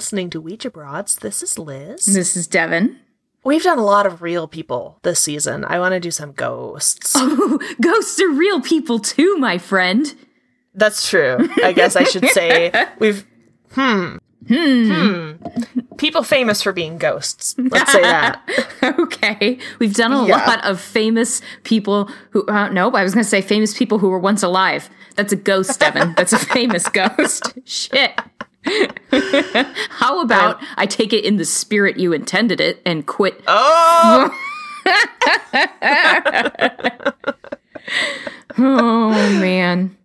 listening to Ouija Broads. This is Liz. This is Devon. We've done a lot of real people this season. I want to do some ghosts. Oh, ghosts are real people too, my friend. That's true. I guess I should say we've hmm hmm people famous for being ghosts. Let's say that. okay. We've done a Yeah. lot of famous people who, uh, nope, I was going to say famous people who were once alive. That's a ghost, Devon. That's a famous ghost. Shit. How about I take it in the spirit you intended it and quit? Oh, Oh, man.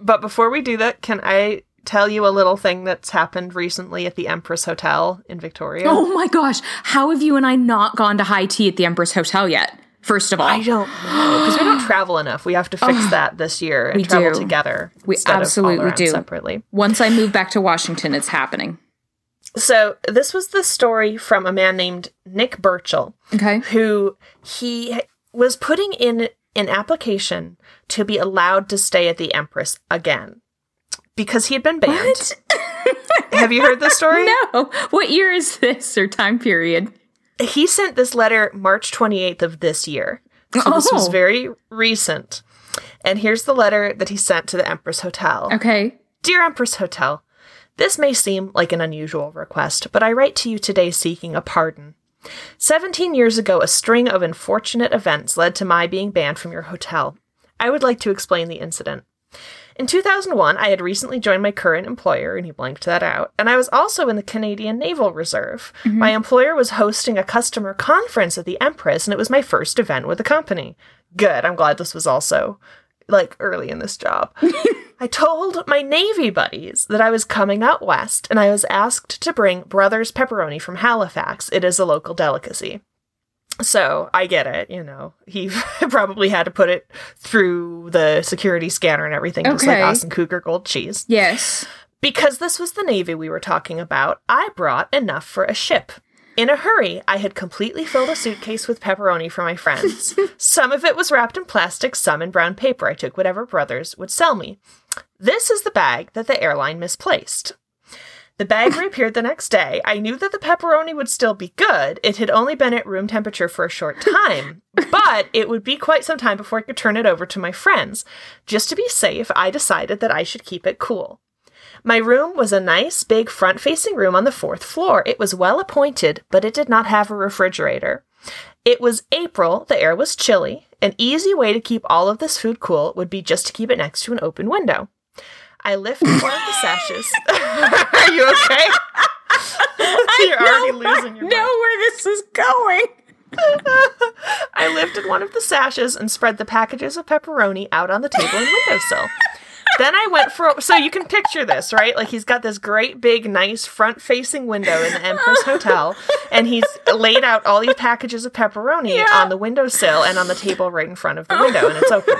but before we do that, can I tell you a little thing that's happened recently at the Empress Hotel in Victoria? Oh my gosh. How have you and I not gone to high tea at the Empress Hotel yet? First of all, I don't know because we don't travel enough. We have to fix oh, that this year and we travel do. together. We instead of all absolutely do. separately. once I move back to Washington, it's happening. So this was the story from a man named Nick Burchill, Okay. who he was putting in an application to be allowed to stay at the Empress again because he had been banned. Have you heard this story? No. What year is this or time period? He sent this letter March 28th of this year. So this was Oh. very recent. And here's the letter that he sent to the Empress Hotel. Okay. Dear Empress Hotel, this may seem like an unusual request, but I write to you today seeking a pardon. Seventeen years ago, a string of unfortunate events led to my being banned from your hotel. I would like to explain the incident. In 2001, I had recently joined my current employer, and he blanked that out, and I was also in the Canadian Naval Reserve. Mm-hmm. My employer was hosting a customer conference at the Empress, and it was my first event with the company. Good, I'm glad this was also like early in this job. I told my Navy buddies that I was coming out west and I was asked to bring Brothers Pepperoni from Halifax. It is a local delicacy. So I get it, you know. He probably had to put it through the security scanner and everything, just like Okay. us and Cougar Gold Cheese. Yes. Because this was the Navy we were talking about, I brought enough for a ship. In a hurry, I had completely filled a suitcase with pepperoni for my friends. some of it was wrapped in plastic, some in brown paper. I took whatever brothers would sell me. This is the bag that the airline misplaced. The bag reappeared the next day. I knew that the pepperoni would still be good. It had only been at room temperature for a short time, but it would be quite some time before I could turn it over to my friends. Just to be safe, I decided that I should keep it cool. My room was a nice, big, front facing room on the fourth floor. It was well appointed, but it did not have a refrigerator. It was April, the air was chilly. An easy way to keep all of this food cool would be just to keep it next to an open window. I lifted one of the sashes. Are you okay? You're already losing your mind. know where this is going. I lifted one of the sashes and spread the packages of pepperoni out on the table and windowsill. then I went for so you can picture this, right? Like he's got this great big nice front-facing window in the Empress Hotel and he's laid out all these packages of pepperoni on the windowsill and on the table right in front of the window and it's open.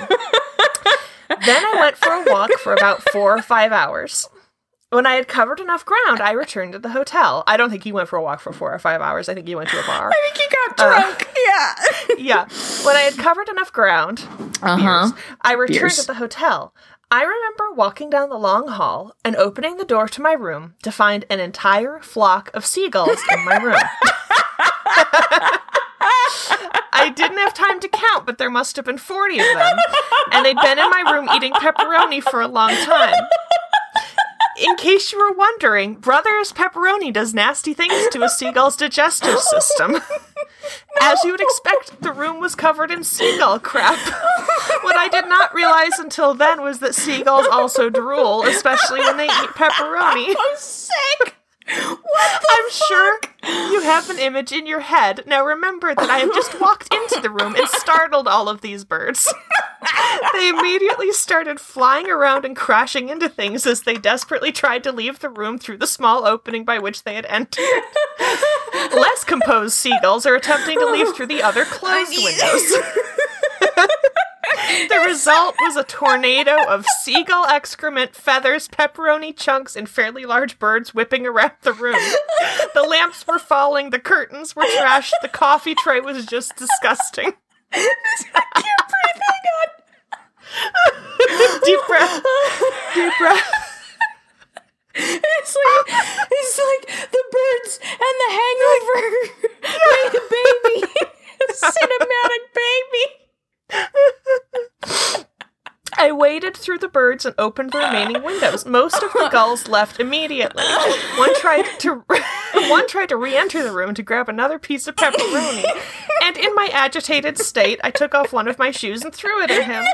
Then I went for a walk for about 4 or 5 hours. When I had covered enough ground, I returned to the hotel. I don't think he went for a walk for 4 or 5 hours. I think he went to a bar. I think he got drunk. yeah. yeah. When I had covered enough ground, Uh huh. beers, I returned Beers. to the hotel. I remember walking down the long hall and opening the door to my room to find an entire flock of seagulls in my room. I didn't have time to count, but there must have been 40 of them. And they'd been in my room eating pepperoni for a long time. In case you were wondering, Brothers Pepperoni does nasty things to a seagull's digestive system. As you would expect, the room was covered in seagull crap. what I did not realize until then was that seagulls also drool, especially when they eat pepperoni. I'm sick. I'm sure you have an image in your head. Now remember that I have just walked into the room and startled all of these birds. they immediately started flying around and crashing into things as they desperately tried to leave the room through the small opening by which they had entered. Less composed seagulls are attempting to leave through the other closed windows. The result was a tornado of seagull excrement, feathers, pepperoni chunks, and fairly large birds whipping around the room. The lamps were falling, the curtains were trashed, the coffee tray was just disgusting. Deep breath. Deep breath. Birds and opened the remaining windows. Most of the gulls left immediately. One tried to one tried to re-enter the room to grab another piece of pepperoni, and in my agitated state, I took off one of my shoes and threw it at him.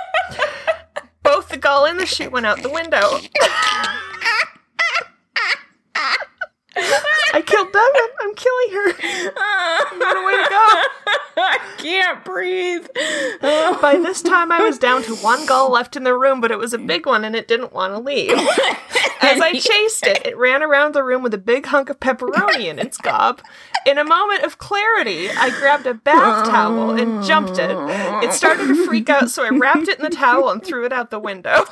Both the gull and the shoe went out the window. I killed Devon. I'm killing her. What a way to go. I can't breathe. By this time, I was down to one gull left in the room, but it was a big one and it didn't want to leave. As I chased it, it ran around the room with a big hunk of pepperoni in its gob. In a moment of clarity, I grabbed a bath towel and jumped it. It started to freak out, so I wrapped it in the towel and threw it out the window.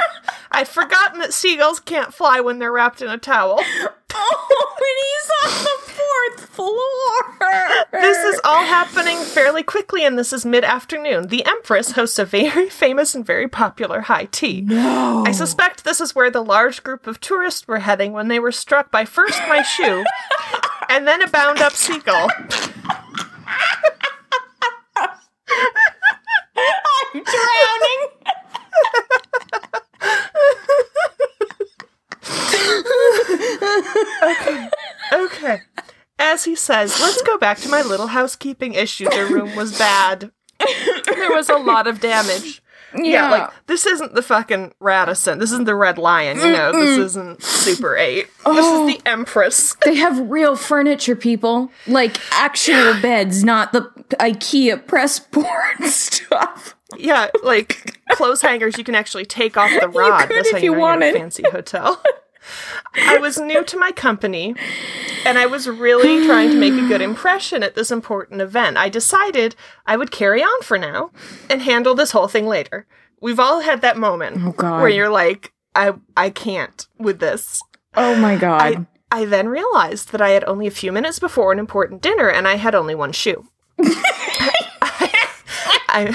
I'd forgotten that seagulls can't fly when they're wrapped in a towel. Oh, and he's on the fourth floor. This is all happening fairly quickly, and this is mid afternoon. The Empress hosts a very famous and very popular high tea. No. I suspect this is where the large group of tourists were heading when they were struck by first my shoe and then a bound up seagull. I'm drowning. Okay. Okay. As he says, let's go back to my little housekeeping issue. The room was bad. There was a lot of damage. Yeah, like this isn't the fucking Radisson. This isn't the Red Lion, you know. This isn't Super 8. This is the oh. Empress. They have real furniture, people. Like actual beds, not the IKEA press board stuff. Yeah, like clothes hangers you can actually take off the rod. could That's how if you you know you're in a wanted. fancy hotel. I was new to my company and I was really trying to make a good impression at this important event. I decided I would carry on for now and handle this whole thing later. We've all had that moment Oh, God. where you're like, I I can't with this. Oh my god. I, I then realized that I had only a few minutes before an important dinner and I had only one shoe. I,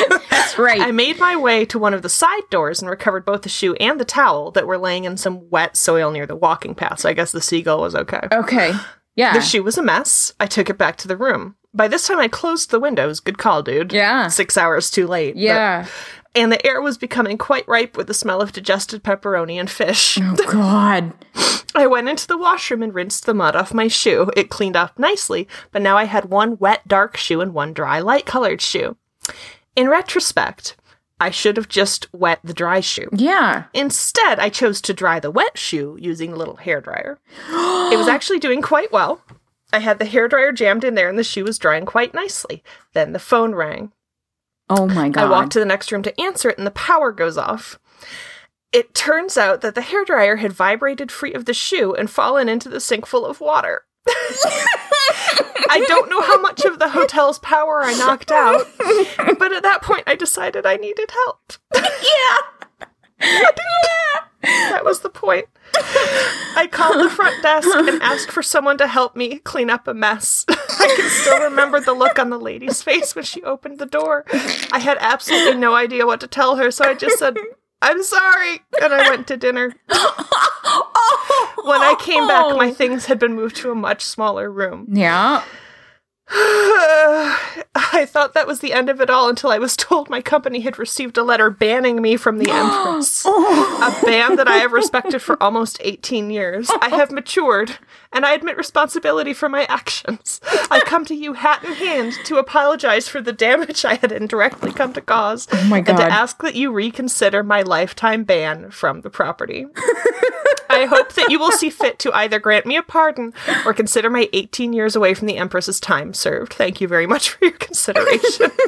That's right. I made my way to one of the side doors and recovered both the shoe and the towel that were laying in some wet soil near the walking path, so I guess the seagull was okay. okay. Yeah. The shoe was a mess. I took it back to the room. By this time, I closed the windows. Good call, dude. Yeah. Six hours too late. but- yeah. and the air was becoming quite ripe with the smell of digested pepperoni and fish. Oh god. I went into the washroom and rinsed the mud off my shoe. It cleaned up nicely, but now I had one wet, dark shoe and one dry, light colored shoe. In retrospect, I should have just wet the dry shoe. Yeah. Instead, I chose to dry the wet shoe using a little hairdryer. it was actually doing quite well. I had the hairdryer jammed in there and the shoe was drying quite nicely. Then the phone rang. Oh my god. I walk to the next room to answer it and the power goes off. It turns out that the hairdryer had vibrated free of the shoe and fallen into the sink full of water. I don't know how much of the hotel's power I knocked out, but at that point I decided I needed help. Yeah. yeah. That was the point. I called the front desk and asked for someone to help me clean up a mess. I can still remember the look on the lady's face when she opened the door. I had absolutely no idea what to tell her, so I just said, I'm sorry, and I went to dinner. Oh. When I came back, my oh. things had been moved to a much smaller room. Yeah. I thought that was the end of it all until I was told my company had received a letter banning me from the Empress. a oh. ban that I have respected for almost 18 years. I have matured, and I admit responsibility for my actions. I come to you hat in hand to apologize for the damage I had indirectly come to cause. Oh my And to ask that you reconsider my lifetime ban from the property. I hope that you will see fit to either grant me a pardon or consider my 18 years away from the Empress's time served. Thank you very much for your consideration.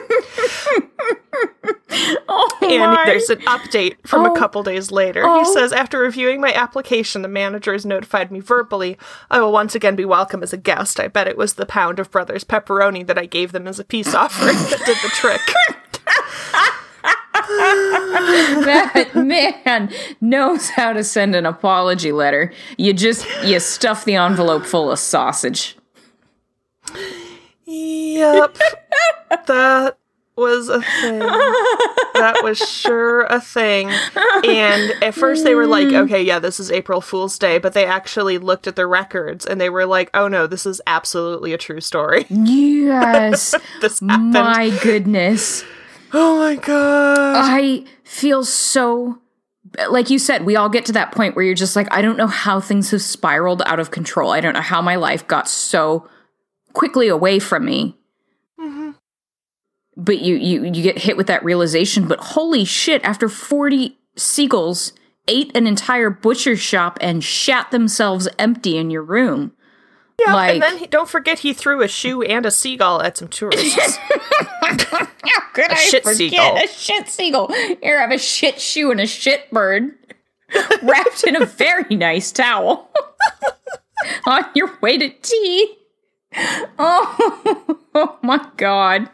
Oh and my. there's an update from Oh. a couple days later. Oh. He says, after reviewing my application, the manager has notified me verbally I will once again be welcome as a guest. I bet it was the pound of Brothers pepperoni that I gave them as a peace offering that did the trick. that man knows how to send an apology letter. You just you stuff the envelope full of sausage. Yep. that was a thing. That was sure a thing. And at first they were like, hmm. okay, yeah, this is April Fool's Day, but they actually looked at the records and they were like, oh no, this is absolutely a true story. Yes. This happened. my goodness. oh my god. I feel so like you said, we all get to that point where you're just like, I don't know how things have spiraled out of control. I don't know how my life got so quickly away from me. Mm-hmm. But you you you get hit with that realization. But holy shit! After forty seagulls ate an entire butcher shop and shat themselves empty in your room. Yeah, Like- and then he, don't forget he threw a shoe and a seagull at some tourists. How could A shit seagull. A shit seagull. Here, I have a shit shoe and a shit bird wrapped in a very nice towel on your way to tea. Oh, oh my god.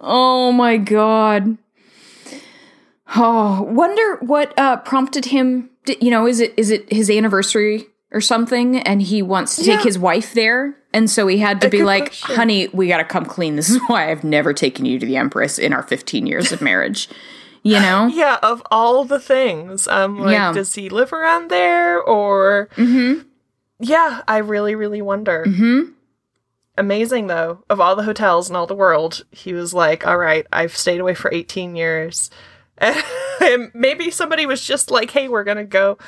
Oh my god. Oh, wonder what uh, prompted him. d- You know, is it is it his anniversary or something, and he wants to take his wife there, and so he had to A be like, question. "Honey, we got to come clean. This is why I've never taken you to the Empress in our 15 years of marriage." You know? yeah, of all the things, um, like, Yeah. does he live around there or? Mm-hmm. Yeah, I really, really wonder. Mm-hmm. Amazing though, of all the hotels in all the world, he was like, "All right, I've stayed away for 18 years." And maybe somebody was just like, "Hey, we're gonna go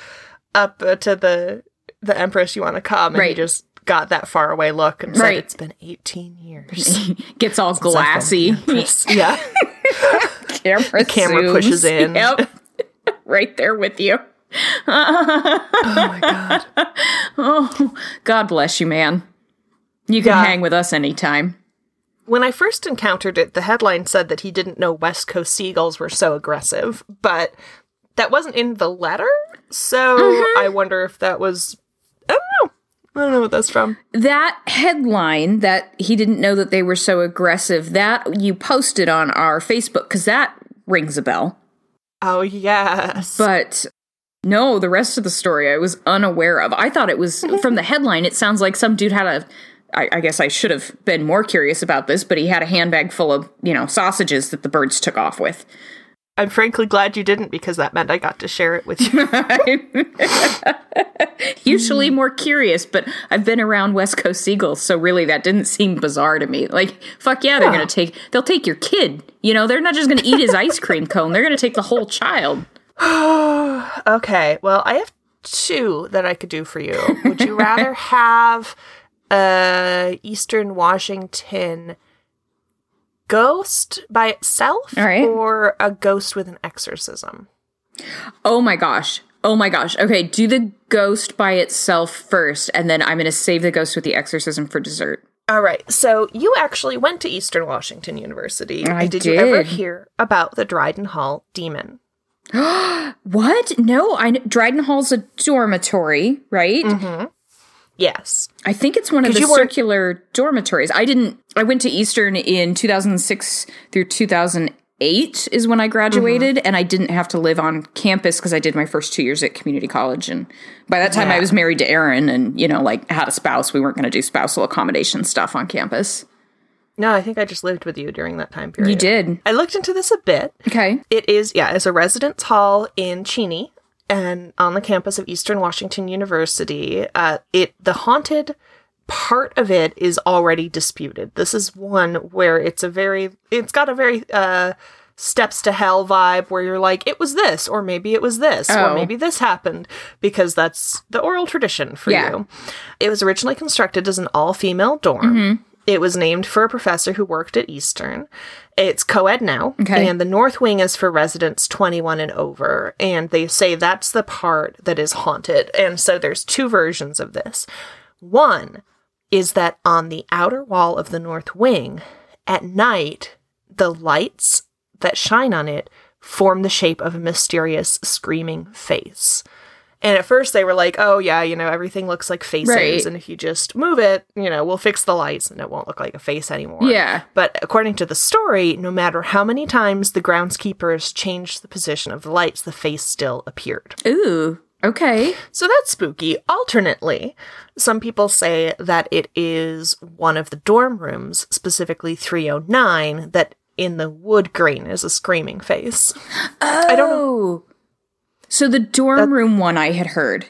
up uh, to the the Empress. You want to come?" And he just got that far away look and said it's been 18 years." Gets all since I've been glassy. yeah. camera, camera zooms. pushes in. Yep. right there with you. Oh my god. Oh, God bless you, man. You can Yeah. hang with us anytime. When I first encountered it, the headline said that he didn't know West Coast seagulls were so aggressive, but that wasn't in the letter. So Mm-hmm. I wonder if that was. I don't know. I don't know what that's from. That headline that he didn't know that they were so aggressive, that you posted on our Facebook, because that rings a bell. Oh, yes. But no, the rest of the story I was unaware of. I thought it was from the headline, it sounds like some dude had a. I, I guess I should have been more curious about this, but he had a handbag full of, you know, sausages that the birds took off with. I'm frankly glad you didn't because that meant I got to share it with you. Usually more curious, but I've been around West Coast seagulls, so really that didn't seem bizarre to me. Like, fuck yeah, they're Yeah. gonna take they'll take your kid. You know, they're not just gonna eat his ice cream cone, they're gonna take the whole child. okay, well, I have two that I could do for you. Would you rather have a Eastern Washington ghost by itself right. or a ghost with an exorcism? Oh my gosh. Oh my gosh. Okay, do the ghost by itself first, and then I'm gonna save the ghost with the exorcism for dessert. All right. So you actually went to Eastern Washington University. I did, did. you ever hear about the Dryden Hall demon? What? No, I Dryden Hall's a dormitory, right? Mm-hmm. Yes. I think it's one of the circular dormitories. I didn't. I went to Eastern in 2006 through 2008 is when I graduated, Mm-hmm. and I didn't have to live on campus because I did my first two years at community college. And by that time, I was married to Aaron, and you know, like had a spouse. We weren't going to do spousal accommodation stuff on campus. No, I think I just lived with you during that time period. You did. I looked into this a bit. Okay. It is, yeah, it's a residence hall in Cheney and on the campus of Eastern Washington University. Uh, it the haunted part of it is already disputed. This is one where it's a very, it's got a very uh, steps to hell vibe where you're like, it was this, or maybe it was this, Oh. or maybe this happened because that's the oral tradition for Yeah. you. It was originally constructed as an all female dorm. It was named for a professor who worked at Eastern. It's co ed now. Okay. And the North Wing is for residents 21 and over. And they say that's the part that is haunted. And so there's two versions of this. One is that on the outer wall of the North Wing, at night, the lights that shine on it form the shape of a mysterious screaming face. And at first they were like, oh, yeah, you know, everything looks like faces. Right. And if you just move it, you know, we'll fix the lights and it won't look like a face anymore. Yeah. But according to the story, no matter how many times the groundskeepers changed the position of the lights, the face still appeared. Ooh. Okay. So that's spooky. Alternately, some people say that it is one of the dorm rooms, specifically 309, that in the wood grain is a screaming face. I don't know. Oh. So the dorm room one I had heard.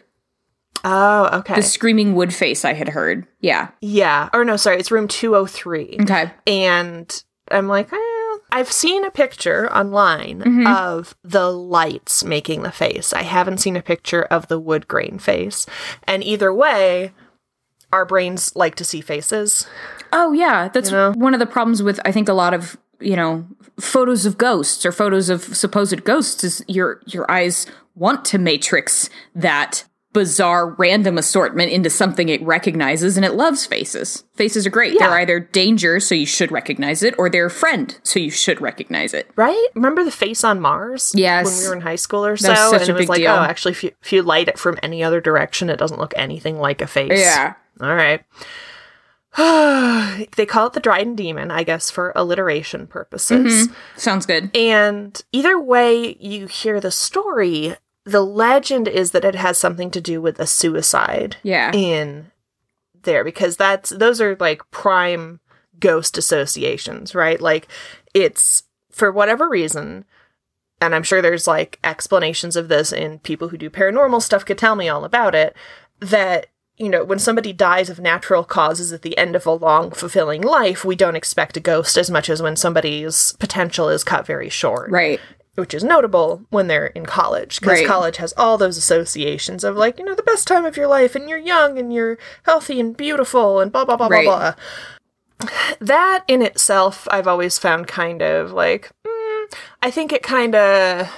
Oh, okay. The screaming wood face I had heard. Yeah. yeah. Or no, sorry, it's room 203. Okay. And I'm like, eh, I've seen a picture online Mm-hmm. of the lights making the face. I haven't seen a picture of the wood grain face. And either way, our brains like to see faces. Oh yeah, that's know? one of the problems with I think a lot of you know photos of ghosts or photos of supposed ghosts is your your eyes want to matrix that bizarre random assortment into something it recognizes and it loves faces. Faces are great. Yeah. They're either danger, so you should recognize it, or they're a friend, so you should recognize it. Right? Remember the face on Mars? Yes. When we were in high school or so? and it was like, deal. oh, actually, if you, if you light it from any other direction, it doesn't look anything like a face. Yeah. All right. they call it the Dryden Demon, I guess, for alliteration purposes. Mm-hmm. Sounds good. And either way you hear the story, the legend is that it has something to do with a suicide Yeah. in there because that's those are like prime ghost associations, right? Like it's for whatever reason and I'm sure there's like explanations of this and people who do paranormal stuff could tell me all about it that you know, when somebody dies of natural causes at the end of a long, fulfilling life, we don't expect a ghost as much as when somebody's potential is cut very short Right. which is notable when they're in college because Right. college has all those associations of like you know the best time of your life and you're young and you're healthy and beautiful and blah blah blah Right. blah blah that in itself i've always found kind of like mm, i think it kind of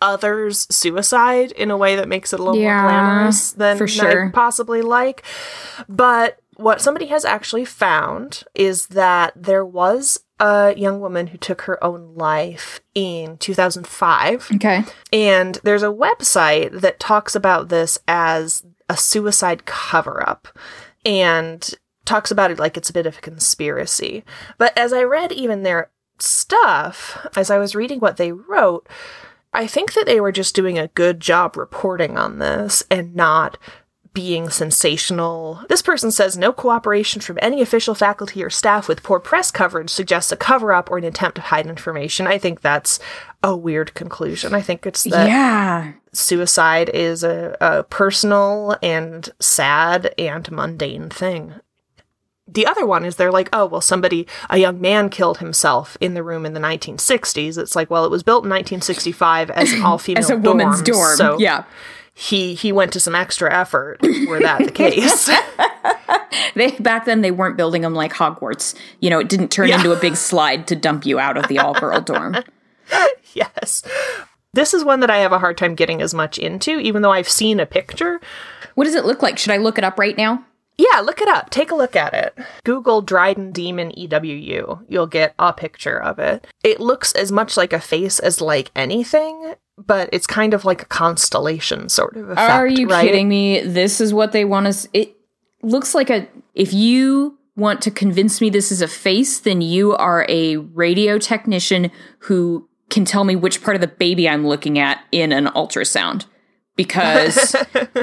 others suicide in a way that makes it a little Yeah, more glamorous than for I possibly like but what somebody has actually found is that there was a young woman who took her own life in 2005. Okay. And there's a website that talks about this as a suicide cover up and talks about it like it's a bit of a conspiracy. But as I read even their stuff, as I was reading what they wrote, I think that they were just doing a good job reporting on this and not being sensational. This person says no cooperation from any official faculty or staff with poor press coverage suggests a cover up or an attempt to hide information. I think that's a weird conclusion. I think it's that yeah. suicide is a, a personal and sad and mundane thing. The other one is they're like, oh, well, somebody, a young man killed himself in the room in the 1960s. It's like, well, it was built in 1965 as an all female As a woman's dorm. So yeah. he he went to some extra effort were that the case They back then they weren't building them like Hogwarts. You know, it didn't turn Yeah. into a big slide to dump you out of the all girl dorm. yes this is one that i have a hard time getting as much into even though i've seen a picture What does it look like? Should I look it up right now? Yeah look it up take a look at it google dryden demon ewu you'll get a picture of it it looks as much like a face as like anything but it's kind of like a constellation sort of effect Are you right? kidding me? This is what they want us. It looks like a. If you want to convince me this is a face, then you are a radio technician who can tell me which part of the baby I'm looking at in an ultrasound. Because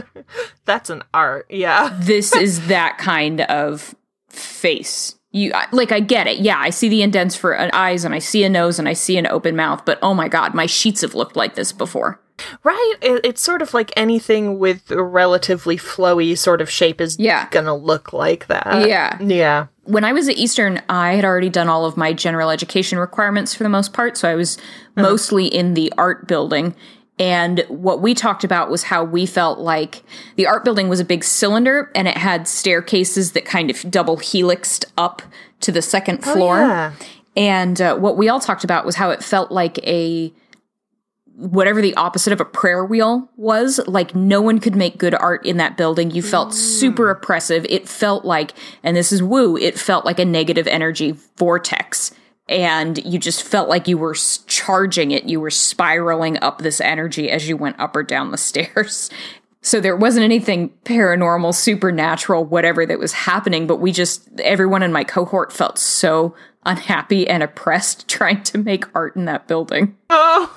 that's an art yeah this is that kind of face. You like I get it. Yeah, I see the indents for an eyes and I see a nose and I see an open mouth, but oh my god, my sheets have looked like this before. Right? It, it's sort of like anything with a relatively flowy sort of shape is Yeah. gonna look like that. Yeah. Yeah. when I was at Eastern, I had already done all of my general education requirements for the most part. So I was uh-huh. mostly in the art building. And what we talked about was how we felt like the art building was a big cylinder and it had staircases that kind of double helixed up to the second floor. yeah. And uh, what we all talked about was how it felt like a whatever the opposite of a prayer wheel was like no one could make good art in that building you felt super oppressive it felt like and this is woo it felt like a negative energy vortex and you just felt like you were charging it. You were spiraling up this energy as you went up or down the stairs. So there wasn't anything paranormal supernatural whatever that was happening but we just everyone in my cohort felt so unhappy and oppressed trying to make art in that building. Oh,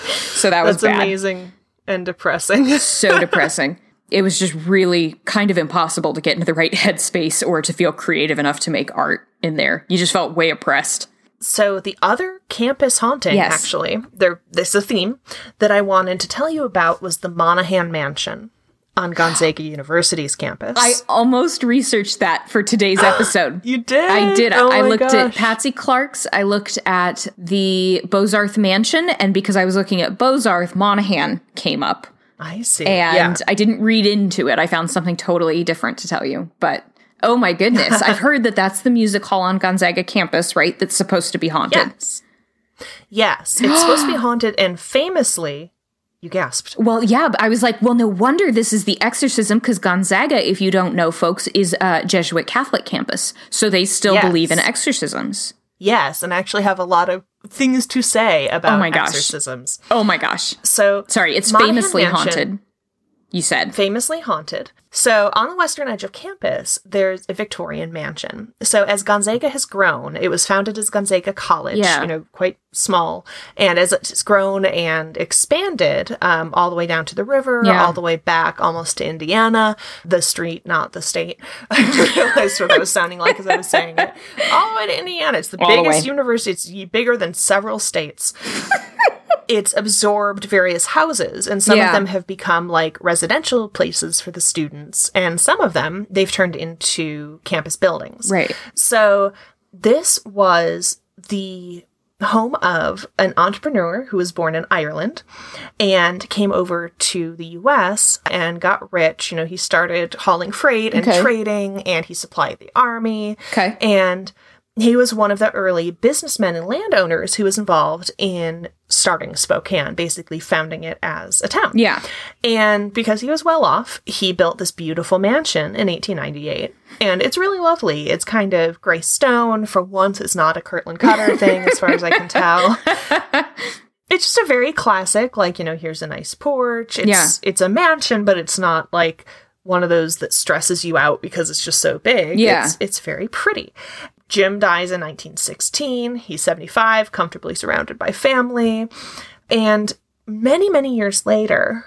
so that was that's bad. amazing and depressing. so depressing. It was just really kind of impossible to get into the right headspace or to feel creative enough to make art in there. You just felt way oppressed. so the other campus haunting, Yes. actually, there this is a theme that I wanted to tell you about was the Monaghan Mansion. on Gonzaga University's campus. I almost researched that for today's episode. you did? I did. Oh I looked at. Patsy Clark's. I looked at the Bozarth Mansion, and because I was looking at Bozarth, Monaghan came up. I see. and yeah. I didn't read into it. I found something totally different to tell you. But oh my goodness, I've heard that that's the music hall on Gonzaga campus, right? That's supposed to be haunted. Yes. Yes. It's supposed to be haunted and famously you gasped. Well, yeah, but I was like, well, no wonder this is the exorcism because Gonzaga, if you don't know, folks, is a Jesuit Catholic campus, so they still Yes. believe in exorcisms. Yes, and actually have a lot of things to say about Oh my gosh. exorcisms. Oh my gosh! So Sorry, it's famously haunted. You said famously haunted. So, on the western edge of campus, there's a Victorian mansion. So, as Gonzaga has grown, it was founded as Gonzaga College, Yeah. you know, quite small. And as it's grown and expanded um, all the way down to the river, Yeah. all the way back almost to Indiana, the street, not the state. I realized what I was sounding like as I was saying it. All the way to Indiana. It's the All biggest way. university, it's bigger than several states it's absorbed various houses and some Yeah. of them have become like residential places for the students and some of them they've turned into campus buildings right. so this was the home of an entrepreneur who was born in Ireland and came over to the US and got rich. You know, he started hauling freight and Okay. trading and he supplied the army. Okay. And he was one of the early businessmen and landowners who was involved in starting Spokane, basically founding it as a town. Yeah. And because he was well off, he built this beautiful mansion in 1898. And it's really lovely. It's kind of gray stone. For once, it's not a Kirtland Cutter thing, as far as I can tell. It's just a very classic, like, you know, here's a nice porch. It's Yeah. it's a mansion, but it's not like one of those that stresses you out because it's just so big. Yeah. It's it's very pretty. Jim dies in 1916. He's 75, comfortably surrounded by family. And many, many years later,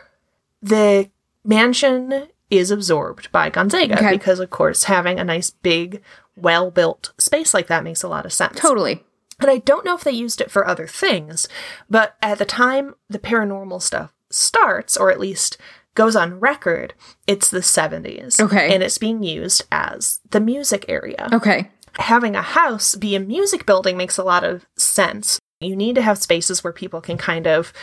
the mansion is absorbed by Gonzaga Okay. because, of course, having a nice, big, well built space like that makes a lot of sense. Totally. And I don't know if they used it for other things, but at the time the paranormal stuff starts, or at least goes on record, it's the 70s. Okay. And it's being used as the music area Okay. Having a house be a music building makes a lot of sense. You need to have spaces where people can kind of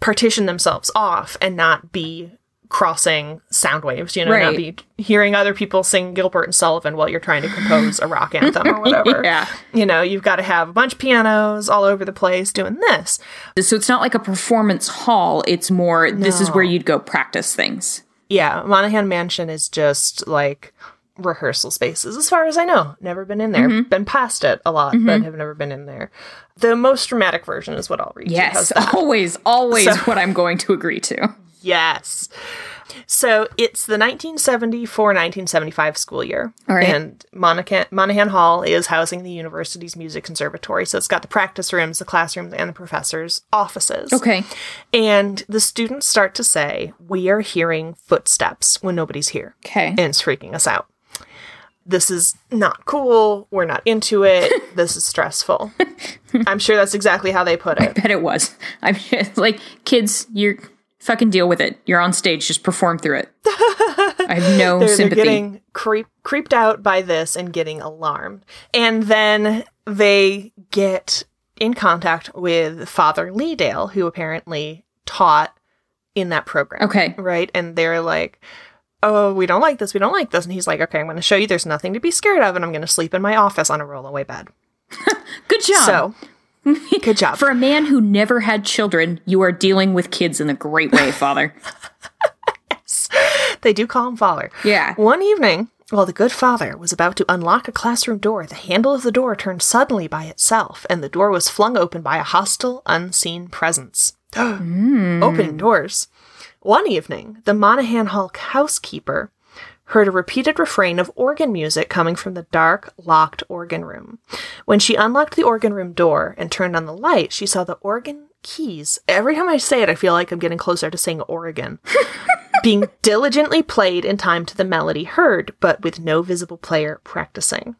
partition themselves off and not be crossing sound waves, you know, not be hearing other people sing Gilbert and Sullivan while you're trying to compose a rock anthem or whatever. Yeah. You know, you've got to have a bunch of pianos all over the place doing this. So it's not like a performance hall. It's more, this is where you'd go practice things. Yeah, Monaghan Mansion is just like rehearsal spaces, as far as I know. Never been in there. Mm-hmm. Been past it a lot, but have never been in there. The most dramatic version is what I'll read. Yes. Always, always So- what I'm going to agree to. Yes. So it's the 1974 1975 school year. All right. And Monaghan, Monaghan Hall is housing the university's music conservatory. So it's got the practice rooms, the classrooms, and the professors' offices. Okay. And the students start to say, We are hearing footsteps when nobody's here. Okay. and it's freaking us out. This is not cool. We're not into it. This is stressful. I'm sure that's exactly how they put it. I bet it was. I'm just like, kids, you're fucking deal with it. You're on stage, just perform through it. I have no They're, they're getting creep, creeped out by this and getting alarmed. And then they get in contact with Father Leedale, who apparently taught in that program. okay. Right? And they're like, oh, we don't like this. We don't like this. And he's like, okay, I'm going to show you there's nothing to be scared of. And I'm going to sleep in my office on a rollaway bed. Good job. So, good job. For a man who never had children, you are dealing with kids in a great way, father. yes. They do call him father. Yeah. One evening, while the good father was about to unlock a classroom door, the handle of the door turned suddenly by itself, and the door was flung open by a hostile, unseen presence. Mm. Opening doors. One evening, the Monaghan Hall housekeeper heard a repeated refrain of organ music coming from the dark, locked organ room. When she unlocked the organ room door and turned on the light, she saw the organ keys. Every time I say it, I feel like I'm getting closer to saying Oregon. being diligently played in time to the melody heard, but with no visible player practicing.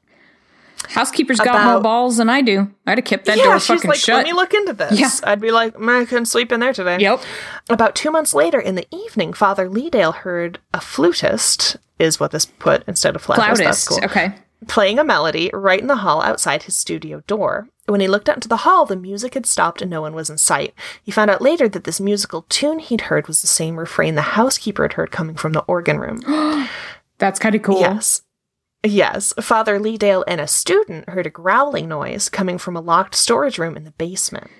Housekeeper's got more balls than I do. I'd have kept that yeah, door she's fucking like, shut. let me look into this. Yeah. I'd be like, "Mm, I couldn't sleep in there today. Yep. About two months later in the evening, Father Leedale heard a flutist, is what this put instead of flautist. That's cool. Okay. Playing a melody right in the hall outside his studio door. When he looked out into the hall, the music had stopped and no one was in sight. He found out later that this musical tune he'd heard was the same refrain the housekeeper had heard coming from the organ room. That's kind of cool. Yes. Yes, Father Leedale and a student heard a growling noise coming from a locked storage room in the basement.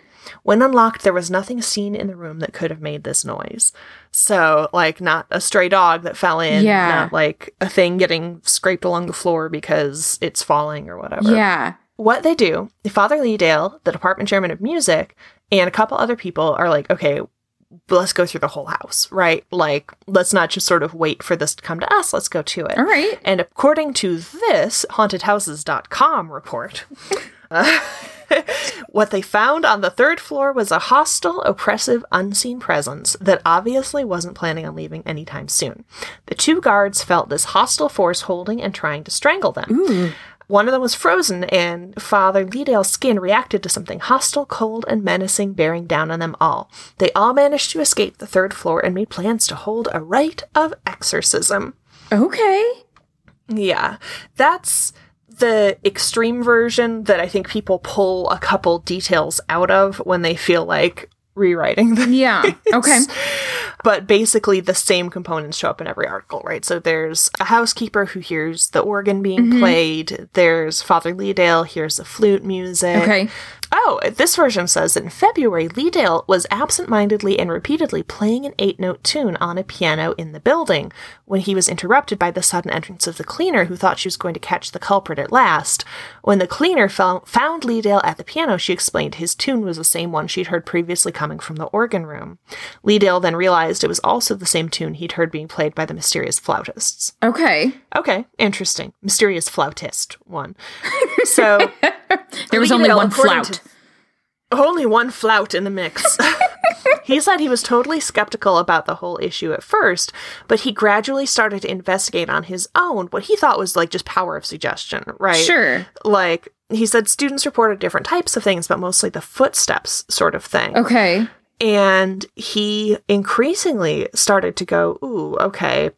When unlocked, there was nothing seen in the room that could have made this noise. So, like, not a stray dog that fell in, Yeah. not like a thing getting scraped along the floor because it's falling or whatever. Yeah. What they do, Father Leedale, the department chairman of music, and a couple other people are like, okay, let's go through the whole house, right? Like, let's not just sort of wait for this to come to us, let's go to it. All right. And according to this hauntedhouses.com report, uh, what they found on the third floor was a hostile, oppressive, unseen presence that obviously wasn't planning on leaving anytime soon. The two guards felt this hostile force holding and trying to strangle them. One of them was frozen, and Father Leedale's skin reacted to something hostile, cold, and menacing bearing down on them all. They all managed to escape the third floor and made plans to hold a rite of exorcism. Okay. Yeah, that's the extreme version that I think people pull a couple details out of when they feel like rewriting them. Yeah. Okay. But basically, the same components show up in every article, right? So there's a housekeeper who hears the organ being mm-hmm. played. There's Father Leedale hears the flute music. Okay. Oh, this version says that in February, Leedale was absent-mindedly and repeatedly playing an eight-note tune on a piano in the building when he was interrupted by the sudden entrance of the cleaner, who thought she was going to catch the culprit at last. When the cleaner fo- found Leedale at the piano, she explained his tune was the same one she'd heard previously coming from the organ room. Leedale then realized it was also the same tune he'd heard being played by the mysterious flautists. Okay. Okay, interesting. Mysterious flautist one. So There was only one flout. to- only one flout in the mix. he said he was totally skeptical about the whole issue at first, but he gradually started to investigate on his own what he thought was like just power of suggestion, right? Sure. Like he said students reported different types of things, but mostly the footsteps sort of thing. Okay. And he increasingly started to go, ooh, okay.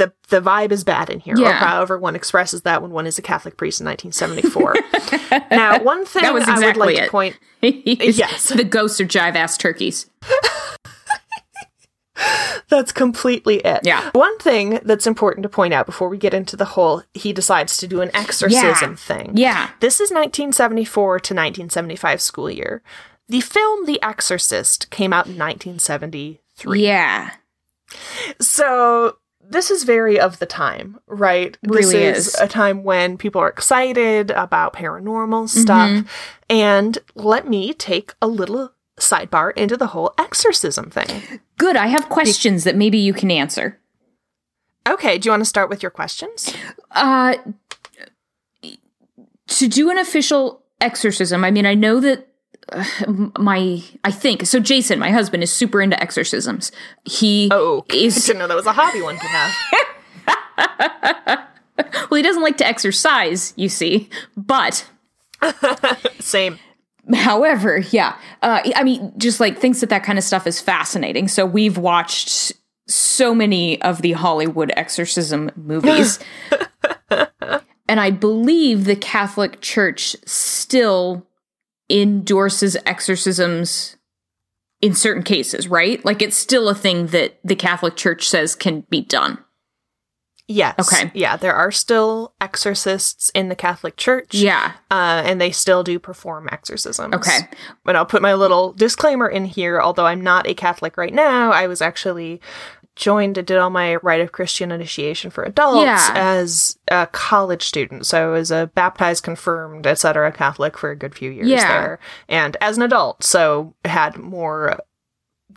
The, the vibe is bad in here, or Yeah. however one expresses that when one is a Catholic priest in 1974. now, one thing That was I would exactly like to it. point yes. The ghosts are jive ass turkeys. That's completely it. Yeah. One thing that's important to point out before we get into the whole he decides to do an exorcism Yeah. thing. Yeah. This is 1974 to 1975 school year. The film The Exorcist came out in 1973. Yeah. So this is very of the time, right? This is, is. a time when people are excited about paranormal stuff. Mm-hmm. And let me take a little sidebar into the whole exorcism thing. Good. I have questions that maybe you can answer. Okay, do you want to start with your questions? Uh, to do an official exorcism, I mean, I know that my, I think, so Jason, my husband, is super into exorcisms. He Oh, I is, didn't know that was a hobby one could have. well, he doesn't like to exercise, you see, but Same. However, yeah, uh, I mean, just like thinks that that kind of stuff is fascinating. So we've watched so many of the Hollywood exorcism movies, and I believe the Catholic Church still endorses exorcisms in certain cases, right? Like it's still a thing that the Catholic Church says can be done. Yes. Okay. Yeah, there are still exorcists in the Catholic Church. Yeah. Uh, and they still do perform exorcisms. Okay. But I'll put my little disclaimer in here. Although I'm not a Catholic right now, I was actually joined and did all my rite of Christian initiation for adults Yeah. as a college student. So I was a baptized, confirmed, etc. Catholic for a good few years Yeah. there. And as an adult, so had more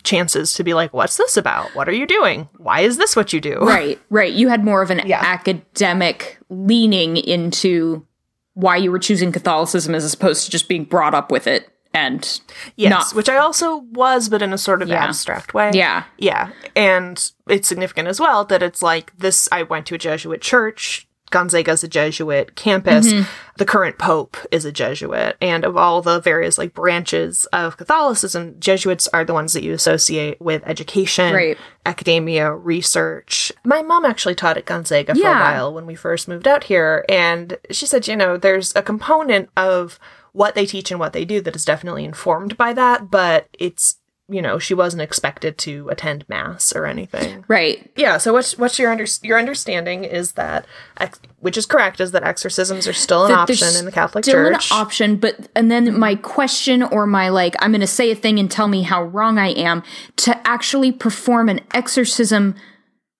chances to be like, what's this about? What are you doing? Why is this what you do? Right, right. You had more of an Yeah. academic leaning into why you were choosing Catholicism as opposed to just being brought up with it and Yes, not which I also was, but in a sort of Yeah. abstract way. yeah. Yeah. And it's significant as well that it's like this I went to a Jesuit church Gonzaga's a Jesuit campus. Mm-hmm. The current pope is a Jesuit. And of all the various like branches of Catholicism, Jesuits are the ones that you associate with education, Right. academia, research. My mom actually taught at Gonzaga for a while when we first moved out here. And she said, you know, there's a component of what they teach and what they do that is definitely informed by that, but it's, you know, she wasn't expected to attend mass or anything. Right. Yeah. So what's what's your under, your understanding is that, ex- which is correct, is that exorcisms are still an That option in the Catholic Church. still Church. an option, but and then my question or my like, I'm going to say a thing and tell me how wrong I am to actually perform an exorcism,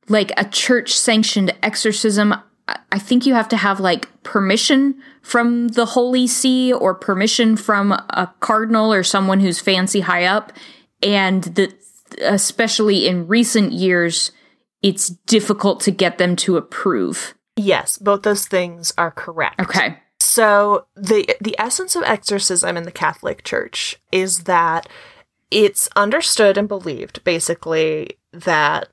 like a church sanctioned exorcism. I- think you have to have like permission from the Holy See or permission from a cardinal or someone who's fancy high up, and that especially in recent years, it's difficult to get them to approve. yes, both those things are correct. Okay. So the the essence of exorcism in the Catholic Church is that it's understood and believed basically that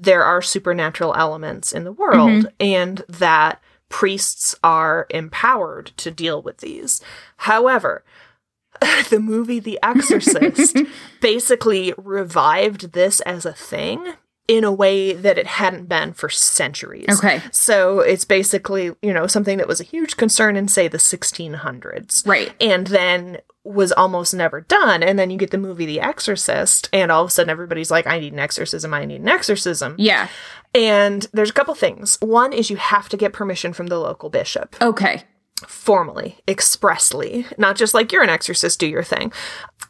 there are supernatural elements in the world mm-hmm. and that priests are empowered to deal with these. However, the movie The Exorcist basically revived this as a thing in a way that it hadn't been for centuries. Okay. So it's basically, you know, something that was a huge concern in, say, the 1600s. Right. And then was almost never done. And then you get the movie The Exorcist, and all of a sudden everybody's like, I need an exorcism, I need an exorcism. Yeah. And there's a couple things. One is you have to get permission from the local bishop Okay. formally, expressly, not just like you're an exorcist, do your thing.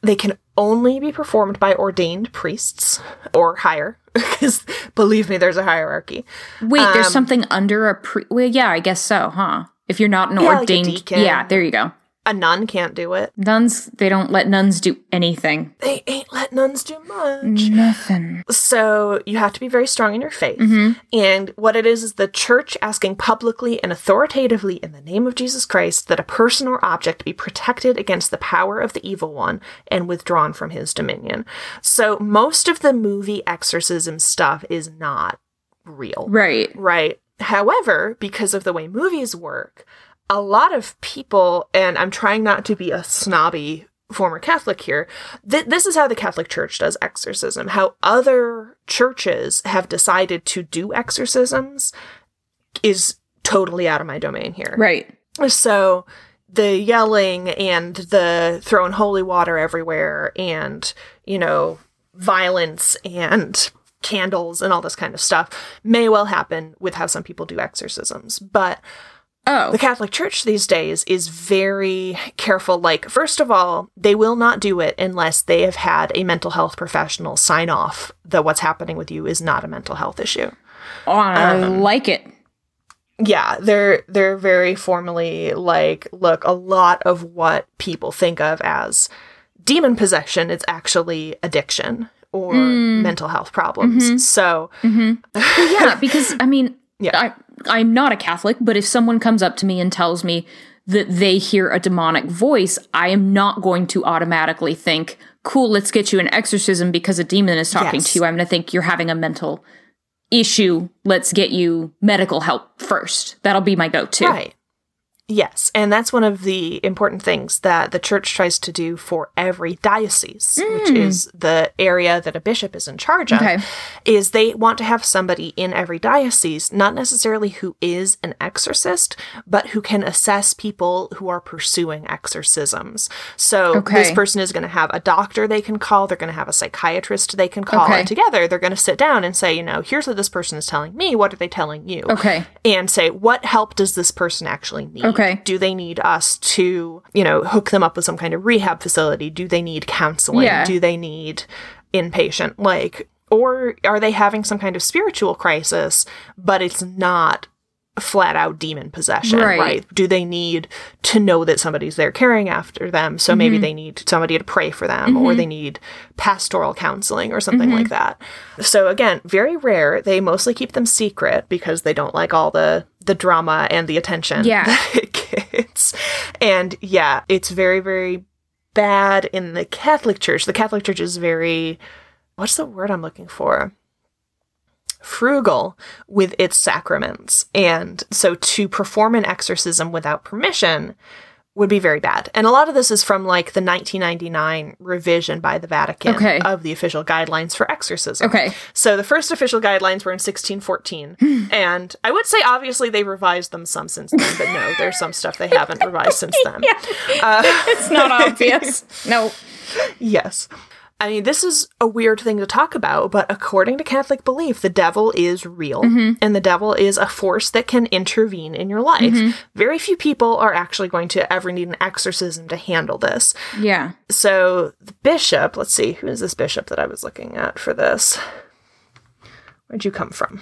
They can only be performed by ordained priests or higher, because believe me, there's a hierarchy. Wait, there's Um, something under a pre. Well, yeah, I guess so, huh? If you're not an Yeah, like a ordained, deacon. yeah, there you go. A nun can't do it. Nuns, they don't let nuns do anything. They ain't let nuns do much. Nothing. So you have to be very strong in your faith. Mm-hmm. And what it is is the church asking publicly and authoritatively in the name of Jesus Christ that a person or object be protected against the power of the evil one and withdrawn from his dominion. So most of the movie exorcism stuff is not real. Right. Right. However, because of the way movies work, a lot of people, and I'm trying not to be a snobby former Catholic here, th- this is how the Catholic Church does exorcism. How other churches have decided to do exorcisms is totally out of my domain here. Right. So the yelling and the throwing holy water everywhere and, you know, violence and candles and all this kind of stuff may well happen with how some people do exorcisms. But Oh. the Catholic Church these days is very careful. Like, first of all, they will not do it unless they have had a mental health professional sign off that what's happening with you is not a mental health issue. Oh, I um, like it. yeah they're they're very formally like look a lot of what people think of as demon possession is actually addiction or hmm. mental health problems mm-hmm. so mm-hmm. yeah, because I mean, Yeah. I, I'm not a Catholic, but if someone comes up to me and tells me that they hear a demonic voice, I am not going to automatically think, cool, let's get you an exorcism because a demon is talking Yes. to you. I'm going to think you're having a mental issue. Let's get you medical help first. That'll be my go to. right yes and that's one of the important things that the church tries to do for every diocese which hmm. is the area that a bishop is in charge of Okay. is they want to have somebody in every diocese, not necessarily who is an exorcist, but who can assess people who are pursuing exorcisms. So Okay. this person is going to have a doctor they can call, they're going to have a psychiatrist they can call, Okay. and together they're going to sit down and say, you know, here's what this person is telling me, what are they telling you? Okay. and say what help does this person actually need Okay. do they need us to you know hook them up with some kind of rehab facility do they need counseling Yeah. do they need inpatient like or are they having some kind of spiritual crisis but it's not flat out demon possession Right. right, do they need to know that somebody's there caring after them so Mm-hmm. maybe they need somebody to pray for them or they need pastoral counseling or something Mm-hmm. like that so again very rare they mostly keep them secret because they don't like all the the drama and the attention Yeah. it and yeah it's very very bad in the catholic church. The catholic church is very what's the word i'm looking for? Frugal with its sacraments. And so to perform an exorcism without permission would be very bad. And a lot of this is from like the 1999 revision by the Vatican Okay. of the official guidelines for exorcism. Okay. So the first official guidelines were in 1614. and I would say obviously they revised them some since then, but no, there's some stuff they haven't revised since then. Uh, it's not obvious. No. Yes. I mean, this is a weird thing to talk about, but according to Catholic belief, the devil is real mm-hmm. and the devil is a force that can intervene in your life. Mm-hmm. Very few people are actually going to ever need an exorcism to handle this. Yeah. So, the bishop, let's see, who is this bishop that I was looking at for this? Where'd you come from?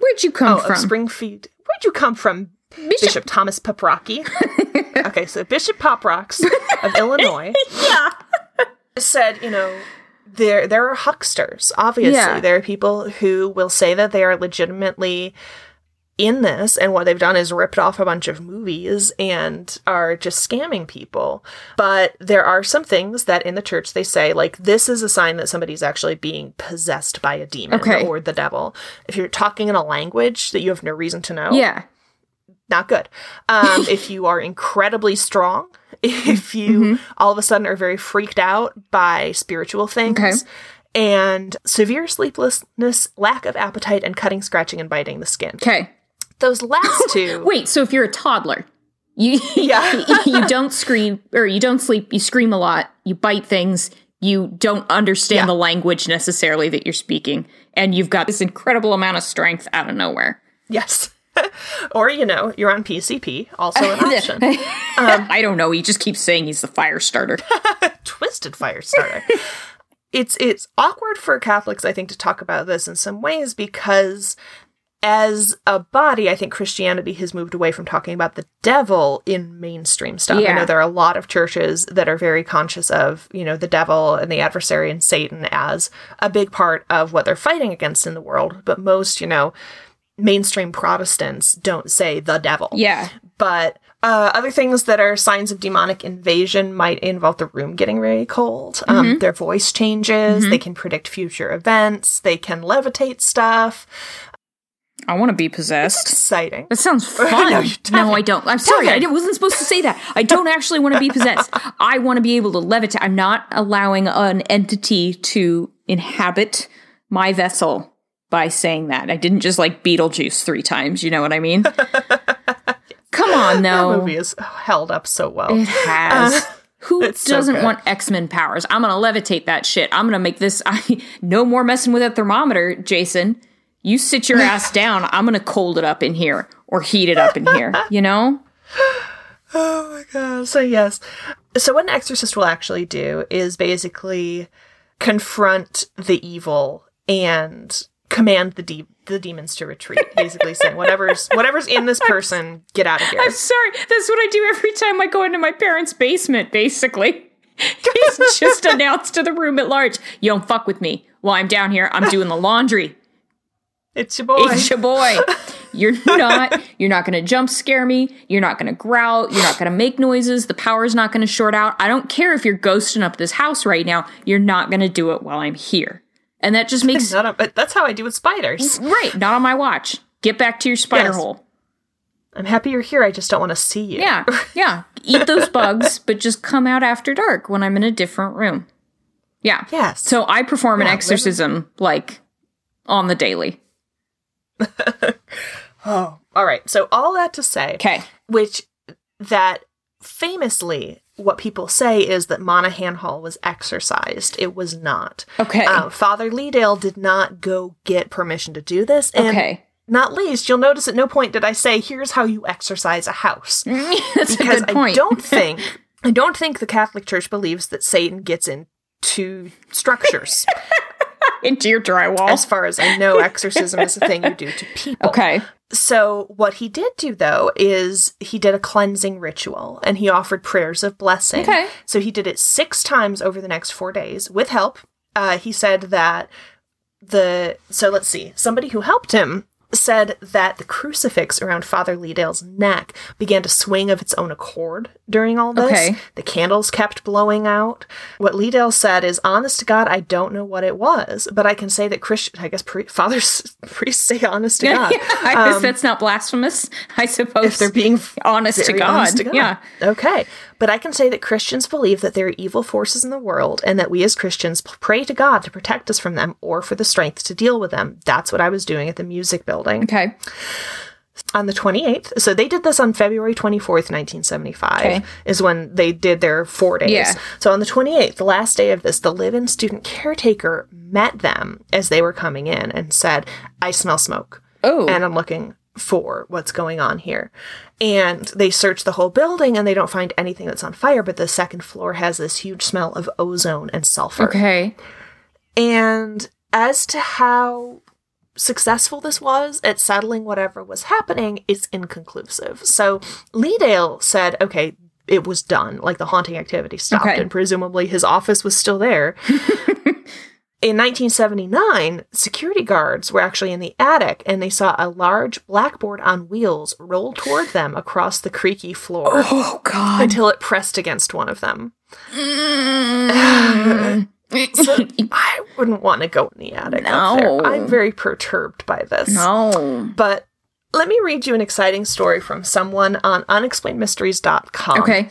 Where'd you come Oh, from? Springfield. Where'd you come from, Bishop. Bishop Thomas Paprocki? okay, so Bishop Poprocks of Illinois. Yeah. Said, you know, there there are hucksters. Obviously, Yeah. there are people who will say that they are legitimately in this, and what they've done is ripped off a bunch of movies and are just scamming people. But there are some things that in the church they say, like this is a sign that somebody's actually being possessed by a demon Okay. or the devil. If you're talking in a language that you have no reason to know, Yeah. not good. Um, if you are incredibly strong, if you Mm-hmm. all of a sudden are very freaked out by spiritual things, Okay. and severe sleeplessness, lack of appetite, and cutting, scratching, and biting the skin. Okay. Those last two, Wait, so if you're a toddler, you Yeah. you don't scream or you don't sleep, you scream a lot, you bite things, you don't understand Yeah. the language necessarily that you're speaking, and you've got this incredible amount of strength out of nowhere. yes. or, you know, you're on PCP, also an option. I don't know. He just keeps saying he's the fire starter. twisted fire starter. it's it's awkward for Catholics, I think, to talk about this in some ways because as a body, I think Christianity has moved away from talking about the devil in mainstream stuff. I know there are a lot of churches that are very conscious of, you know, the devil and the adversary and Satan as a big part of what they're fighting against in the world. But most, you know, mainstream Protestants don't say the devil yeah. but uh, other things that are signs of demonic invasion might involve the room getting very cold. Um, their voice changes. They can predict future events. They can levitate stuff. I want to be possessed. Exciting. That sounds fun. No, no. I don't. I'm sorry. I wasn't supposed to say that. I don't actually want to be possessed. I want to be able to levitate. I'm not allowing an entity to inhabit my vessel by saying that. I didn't just like Beetlejuice three times. You know what I mean? Come on, That though. movie is held up so well. It has. Who doesn't good. want X Men powers? I'm gonna levitate that shit. I'm gonna make this. I, no more messing with a thermometer, Jason. You sit your ass down. I'm gonna cold it up in here or heat it up in here. You know? Oh my god. So yes. So what an exorcist will actually do is basically confront the evil and command the de- the demons to retreat. Basically saying whatever's whatever's in this person, get out of here. I'm sorry. That's what I do every time I go into my parents' basement. Basically, he's just announced to the room at large, "You don't fuck with me while I'm down here. I'm doing the laundry." It's your boy. It's your boy. You're not. You're not going to jump scare me. You're not going to growl. You're not going to make noises. The power's not going to short out. I don't care if you're ghosting up this house right now. You're not going to do it while I'm here. And that just makes Not a- that's how I do with spiders. right. Not on my watch. Get back to your spider Yes. hole. I'm happy you're here. I just don't want to see you. Yeah, yeah. Eat those bugs, but just come out after dark when I'm in a different room. Yeah. Yes. So I perform an Yeah, exorcism like on the daily. oh, all right. So all that to say, Okay. which that famously what people say is that Monaghan Hall was exorcised. It was not. Okay. Um, Father Leedale did not go get permission to do this. And okay. not least, you'll notice at no point did I say, here's how you exorcise a house. That's a Because I don't think I don't think the Catholic Church believes that Satan gets into structures. into your drywall. as far as I know, exorcism is a thing you do to people. Okay. So, what he did do though is he did a cleansing ritual and he offered prayers of blessing. Okay. So, he did it six times over the next four days with help. Uh, he said that the, so let's see, somebody who helped him said that the crucifix around Father Leedale's neck began to swing of its own accord during all this. Okay. The candles kept blowing out. What Leedale said is, honest to God, I don't know what it was, but I can say that Christian, I guess pri- fathers, priests say honest to God. I guess that's not blasphemous. I suppose Um, If they're being honest to God. honest to God. Yeah. Okay. But I can say that Christians believe that there are evil forces in the world and that we as Christians pray to God to protect us from them or for the strength to deal with them. That's what I was doing at the music building. Okay. On the 28th, so they did this on February 24th, 1975, Okay. is when they did their four days. Yeah. So on the 28th, the last day of this, the live in student caretaker met them as they were coming in and said, I smell smoke Oh. and I'm looking for what's going on here. And they search the whole building and they don't find anything that's on fire, but the second floor has this huge smell of ozone and sulfur. okay. And as to how successful this was at settling whatever was happening, it's inconclusive. So Leedale said, okay, it was done. Like the haunting activity stopped, Okay. and presumably his office was still there. In 1979, security guards were actually in the attic and they saw a large blackboard on wheels roll toward them across the creaky floor Oh God. until it pressed against one of them. Mm. So I wouldn't want to go in the attic. No. I'm very perturbed by this. no. But let me read you an exciting story from someone on unexplainedmysteries.com Okay.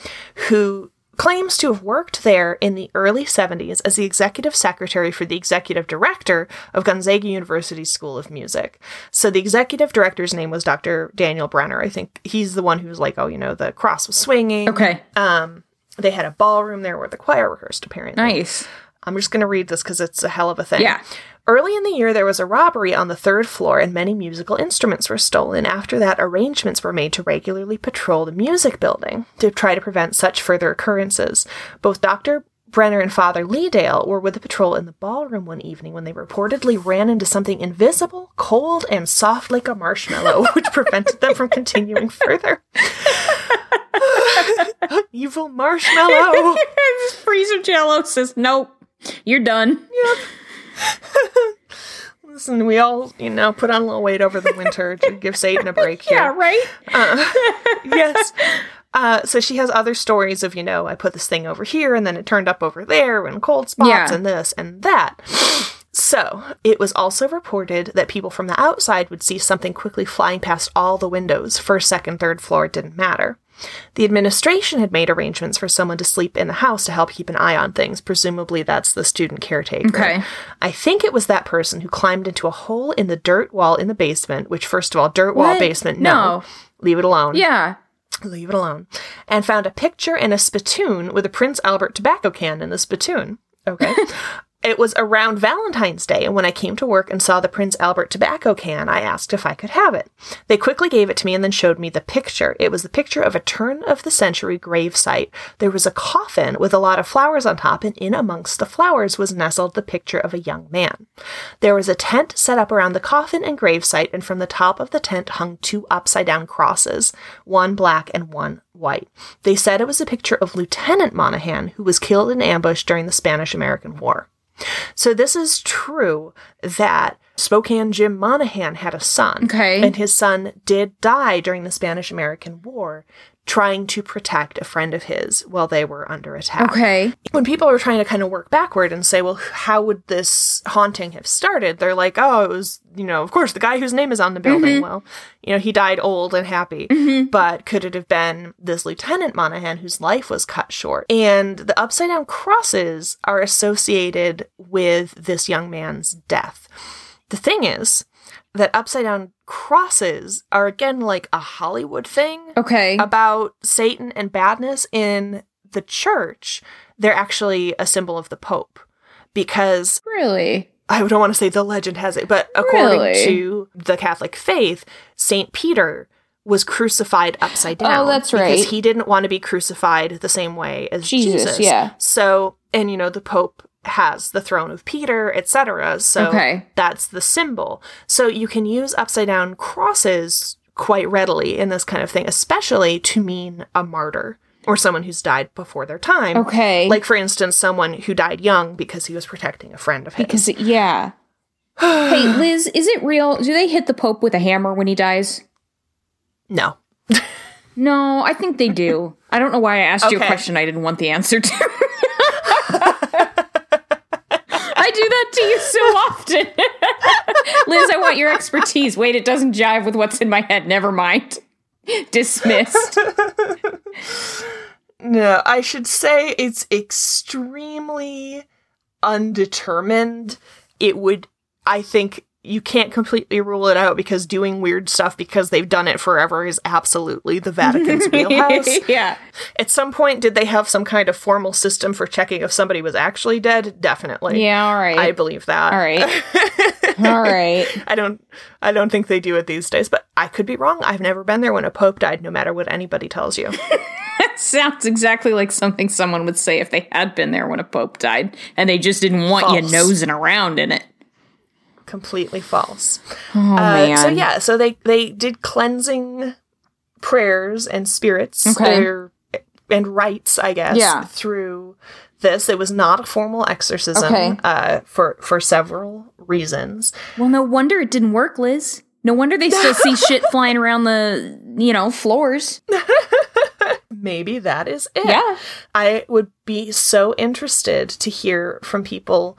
who claims to have worked there in the early 70s as the executive secretary for the executive director of Gonzaga University School of Music. So the executive director's name was Dr. Daniel Brenner. I think he's the one who was like, oh, you know, the cross was swinging. Okay. Um, they had a ballroom there where the choir rehearsed, apparently. Nice. I'm just going to read this because it's a hell of a thing. Yeah. Early in the year, there was a robbery on the third floor and many musical instruments were stolen. After that, arrangements were made to regularly patrol the music building to try to prevent such further occurrences. Both Dr. Brenner and Father Leedale were with the patrol in the ballroom one evening when they reportedly ran into something invisible, cold, and soft like a marshmallow, which prevented them from continuing further. Evil marshmallow. Freezer Jello says, nope, you're done. Yep. Listen, we all, you know, put on a little weight over the winter to give Satan a break here. Yeah, right? yes. Uh, so she has other stories of, you know, I put this thing over here and then it turned up over there and cold spots Yeah. and this and that. So it was also reported that people from the outside would see something quickly flying past all the windows, first, second, third floor, it didn't matter. The administration had made arrangements for someone to sleep in the house to help keep an eye on things. Presumably, that's the student caretaker. Okay. I think it was that person who climbed into a hole in the dirt wall in the basement, which, first of all, dirt wall What? basement, no. No. Leave it alone. Yeah. Leave it alone. And found a picture and a spittoon with a Prince Albert tobacco can in the spittoon. Okay. it was around Valentine's Day, and when I came to work and saw the Prince Albert tobacco can, I asked if I could have it. They quickly gave it to me and then showed me the picture. It was the picture of a turn of the century grave site. There was a coffin with a lot of flowers on top, and in amongst the flowers was nestled the picture of a young man. There was a tent set up around the coffin and gravesite, and from the top of the tent hung two upside down crosses, one black and one white. They said it was a picture of Lieutenant Monaghan, who was killed in ambush during the Spanish American War. So this is true that Spokane Jim Monaghan had a son. Okay. And his son did die during the Spanish American War trying to protect a friend of his while they were under attack Okay. when people are trying to kind of work backward and say, well, how would this haunting have started? They're like, oh, it was, you know, of course, the guy whose name is on the building. Mm-hmm. Well, you know, he died old and happy. Mm-hmm. But could it have been this Lieutenant Monaghan whose life was cut short? And the upside down crosses are associated with this young man's death. The thing is that upside down crosses are again like a Hollywood thing Okay. about Satan and badness in the church, they're actually a symbol of the Pope. Because really? I don't want to say the legend has it, but according Really? to the Catholic faith, Saint Peter was crucified upside oh, down. Oh, that's right. Because he didn't want to be crucified the same way as Jesus, Jesus. yeah. So, and you know, the Pope has the throne of Peter, etc. So Okay. that's the symbol. So you can use upside down crosses quite readily in this kind of thing, especially to mean a martyr or someone who's died before their time. Okay. Like, for instance, someone who died young because he was protecting a friend of his. because yeah. hey, Liz, is it real? Do they hit the Pope with a hammer when he dies? No. No, I think they do. I don't know why I asked you a question I didn't want the answer to. do that to you so often. Liz, I want your expertise. Wait, it doesn't jive with what's in my head. Never mind. Dismissed. No, I should say it's extremely undetermined. It would, I think, you can't completely rule it out because doing weird stuff because they've done it forever is absolutely the Vatican's wheelhouse. yeah. At some point, did they have some kind of formal system for checking if somebody was actually dead? Definitely. Yeah, all right. I believe that. all right. all right. I don't I don't think they do it these days, but I could be wrong. I've never been there when a pope died, no matter what anybody tells you. That sounds exactly like something someone would say if they had been there when a pope died and they just didn't want you nosing around in it. Completely false. Oh, Uh, man. so yeah, so they they did cleansing prayers and spirits Okay. or, and rites, I guess, Yeah. through this. It was not a formal exorcism Okay. uh, for for several reasons. Well, no wonder it didn't work, Liz. No wonder they still see shit flying around the, you know, floors. Maybe that is it. Yeah. I would be so interested to hear from people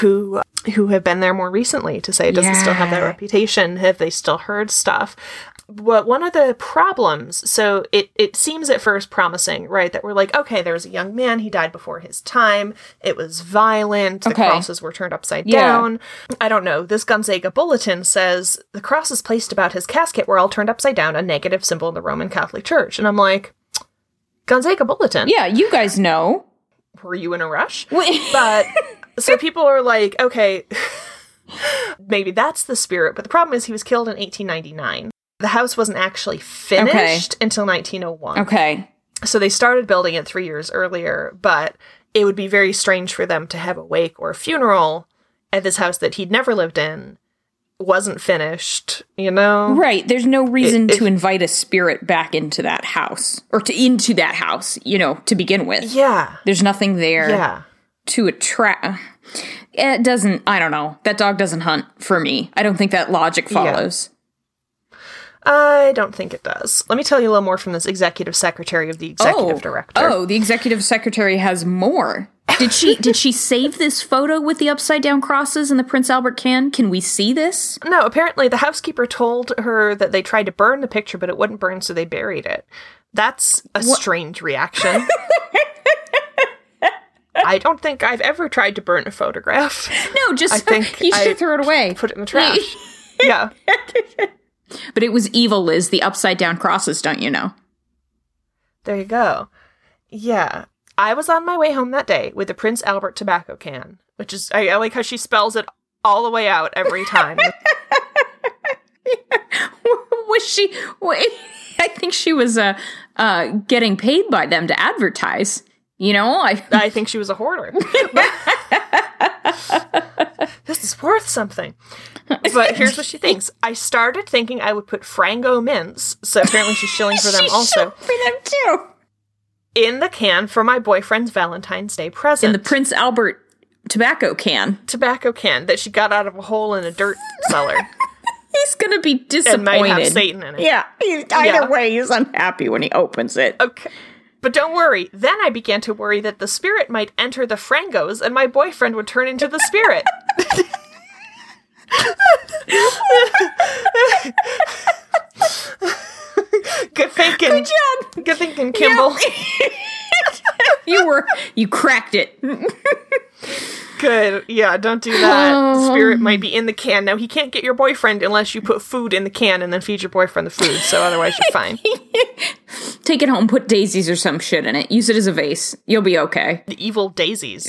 who who have been there more recently to say does it still have that reputation have they still heard stuff but one of the problems so it it seems at first promising right that we're like okay there was a young man he died before his time it was violent the Okay. crosses were turned upside Yeah. down i don't know this gonzaga bulletin says the crosses placed about his casket were all turned upside down a negative symbol in the roman catholic church and i'm like gonzaga bulletin Yeah, you guys know. were you in a rush? Wait. But so people are like, okay, maybe that's the spirit. But the problem is he was killed in 1899. The house wasn't actually finished until 1901. Okay. So they started building it three years earlier, but it would be very strange for them to have a wake or a funeral at this house that he'd never lived in, wasn't finished, you know? Right. There's no reason It- to invite a spirit back into that house or to into that house, you know, to begin with. Yeah. There's nothing there Yeah. To attract. It doesn't, I don't know. That dog doesn't hunt for me. I don't think that logic follows. I don't think it does. Let me tell you a little more from this executive secretary of the executive oh. director. Oh, the executive secretary has more. Did she did she save this photo with the upside down crosses and the Prince Albert can? Can we see this? No, apparently the housekeeper told her that they tried to burn the picture, but it wouldn't burn, so they buried it. That's a strange reaction. I don't think I've ever tried to burn a photograph. No, just I think you should I throw it away. Put it in the trash. yeah. But it was evil, Liz. The upside down crosses, don't you know? There you go. Yeah. I was on my way home that day with the Prince Albert tobacco can, which is, I, I like how she spells it all the way out every time. was she? I think she was uh, uh, getting paid by them to advertise. You know, I I think she was a hoarder. this is worth something. But here's what she thinks. I started thinking I would put Frango mints, so apparently she's shilling for them also, for them too. in the can for my boyfriend's Valentine's Day present. In the Prince Albert tobacco can. tobacco can that she got out of a hole in a dirt cellar He's gonna be and disappointed. might have Satan in it. Yeah, either Yeah. way, he's unhappy when he opens it. Okay. But don't worry. Then I began to worry that the spirit might enter the Frangos and my boyfriend would turn into the spirit. Good thinking. Good job. Good thinking, Kimball. You were you cracked it. Good. Yeah, don't do that. Spirit might be in the can. Now, he can't get your boyfriend unless you put food in the can and then feed your boyfriend the food. So otherwise, you're fine. Take it home, put daisies or some shit in it. Use it as a vase. You'll be okay. the evil daisies.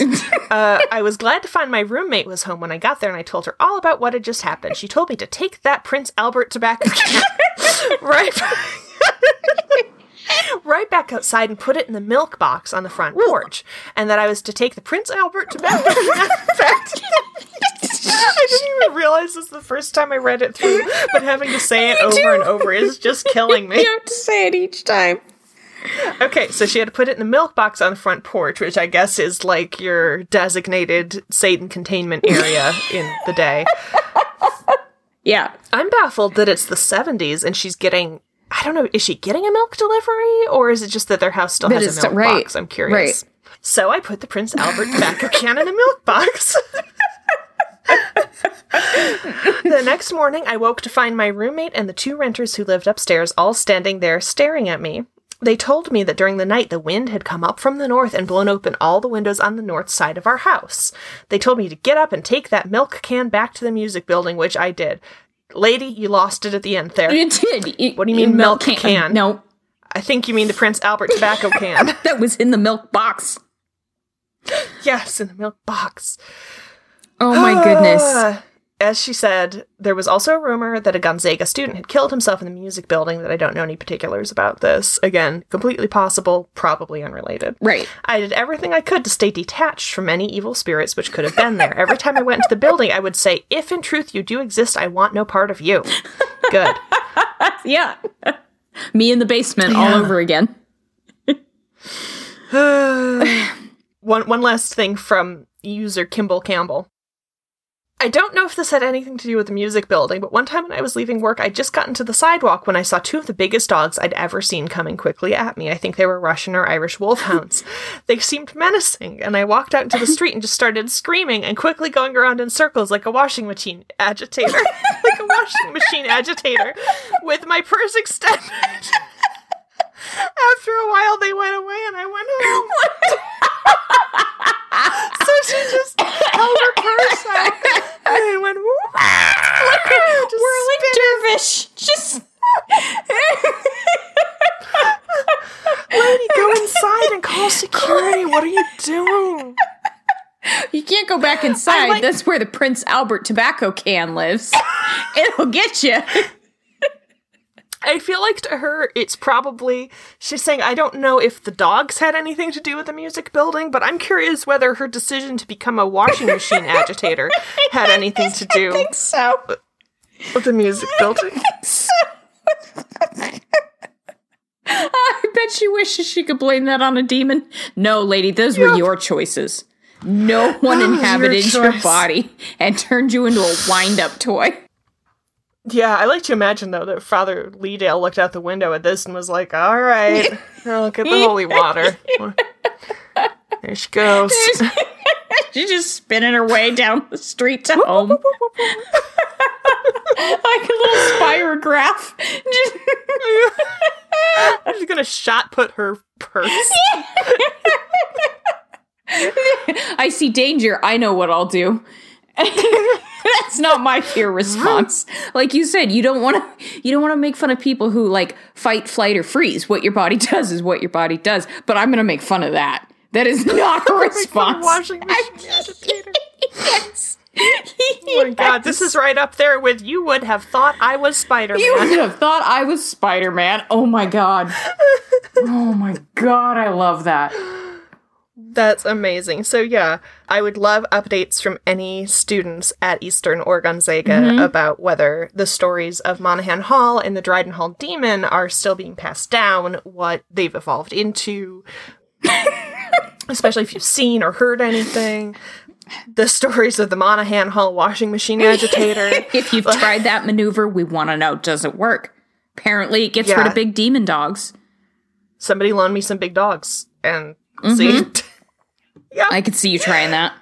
uh, I was glad to find my roommate was home when I got there, and I told her all about what had just happened. She told me to take that Prince Albert tobacco can right, right back outside and put it in the milk box on the front porch, and that I was to take the Prince Albert to bed. I didn't even realize this the first time I read it through, but having to say it over and over is just killing me. You have to say it each time. Okay, so she had to put it in the milk box on the front porch, which I guess is like your designated Satan containment area in the day. Yeah. I'm baffled that it's the 70s and she's getting. I don't know. Is she getting a milk delivery, or is it just that their house still That has a milk right, box? I'm curious. So I put the Prince Albert tobacco can in a milk box. the next morning, I woke to find my roommate and the two renters who lived upstairs all standing there staring at me. They told me that during the night the wind had come up from the north and blown open all the windows on the north side of our house. They told me to get up and take that milk can back to the music building, which I did. Lady, you lost it at the end there. You did. What do you mean milk can? No, I think you mean the Prince Albert tobacco can. that was in the milk box. yes, in the milk box. Oh my goodness. Ah. As she said, there was also a rumor that a Gonzaga student had killed himself in the music building that I don't know any particulars about this. Again, completely possible, probably unrelated. Right. I did everything I could to stay detached from any evil spirits which could have been there. Every time I went into the building, I would say, If in truth you do exist, I want no part of you. Good. Yeah. Me in the basement all over again. one one last thing from user Kimball Campbell. I don't know if this had anything to do with the music building, but one time when I was leaving work, I just got into the sidewalk when I saw two of the biggest dogs I'd ever seen coming quickly at me. I think they were Russian or Irish wolfhounds. they seemed menacing, and I walked out into the street and just started screaming and quickly going around in circles like a washing machine agitator. like a washing machine agitator with my purse extended. After a while, they went away, and I went home. So she just held her purse out and then went. "Whoop." Just Whirling dervish. Just. Lady, go inside and call security. What are you doing? You can't go back inside. like- That's where the Prince Albert tobacco can lives. It'll get you. I feel like to her, it's probably she's saying, I don't know if the dogs had anything to do with the music building, but I'm curious whether her decision to become a washing machine agitator had anything to do So. with the music building. I bet she wishes she could blame that on a demon. No, lady, those were your choices. No one inhabited your, choice. body and turned you into a wind up toy. Yeah, I like to imagine though that Father Leedale looked out the window at this and was like, "All right, look at the holy water." There she goes. She's just spinning her way down the street to home. like a little spirograph. Just- She's gonna shot put her purse. I see danger. I know what I'll do. That's not my fear response. Like you said, you don't want to you don't want to make fun of people who like fight, flight, or freeze. What your body does is what your body does. But I'm gonna make fun of that. That is not a response. washing machine agitator. yes. Oh my god, this is right up there with you would have thought I was Spider You would have thought I was Spider Man. Oh my god. Oh my god, I love that. That's amazing. So yeah, I would love updates from any students at Eastern or Gonzaga mm-hmm. about whether the stories of Monaghan Hall and the Dryden Hall Demon are still being passed down, what they've evolved into, especially if you've seen or heard anything. The stories of the Monaghan Hall washing machine agitator. If you've tried that maneuver, we want to know does it work? Apparently, it gets rid of big demon dogs. Somebody loan me some big dogs and see. Mm-hmm. I could see you trying that.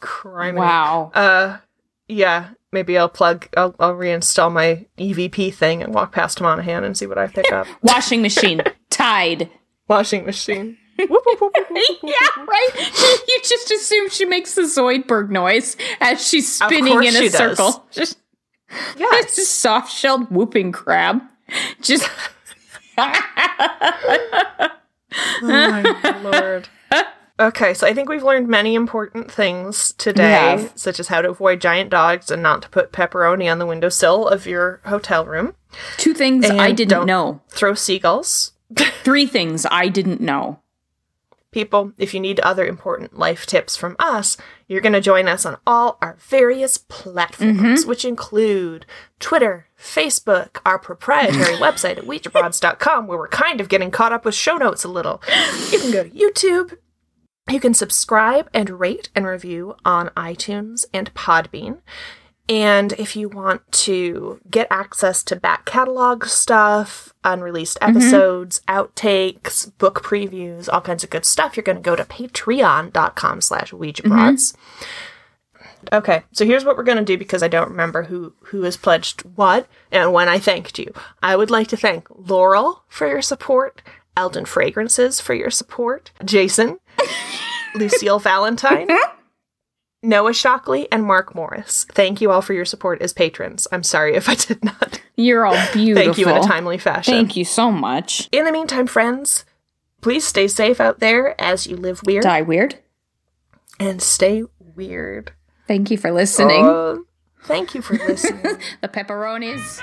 Crime. Wow. Uh, yeah. Maybe I'll plug. I'll, I'll reinstall my EVP thing and walk past Monaghan and see what I pick up. Washing machine, Tide. Washing machine. Whoop, whoop, whoop, whoop, whoop. Yeah, right? you just assume she makes the Zoidberg noise as she's spinning course in a she does. circle. Just Yes. It's a soft shelled whooping crab. Just oh my lord. Okay, so I think we've learned many important things today, such as how to avoid giant dogs and not to put pepperoni on the windowsill of your hotel room. two things I didn't know. Throw seagulls. Three things I didn't know. People, if you need other important life tips from us, you're going to join us on all our various platforms, mm-hmm. which include Twitter, Facebook, our proprietary website at OuijaBroads.com, where we're kind of getting caught up with show notes a little. You can go to YouTube. You can subscribe and rate and review on iTunes and Podbean. And if you want to get access to back catalog stuff, unreleased mm-hmm. episodes, outtakes, book previews, all kinds of good stuff, you're going to go to patreon.com slash Ouija Broads. Mm-hmm. Okay, so here's what we're going to do because I don't remember who, who has pledged what and when I thanked you. I would like to thank Laurel for your support, Eldon Fragrances for your support, Jason, Lucille Valentine, Noah Shockley, and Mark Morris. Thank you all for your support as patrons. I'm sorry if I did not You're all beautiful. thank you in a timely fashion. Thank you so much. In the meantime, friends, please stay safe out there as you live weird Die weird. and stay weird. Thank you for listening. Oh, thank you for listening. the pepperonis.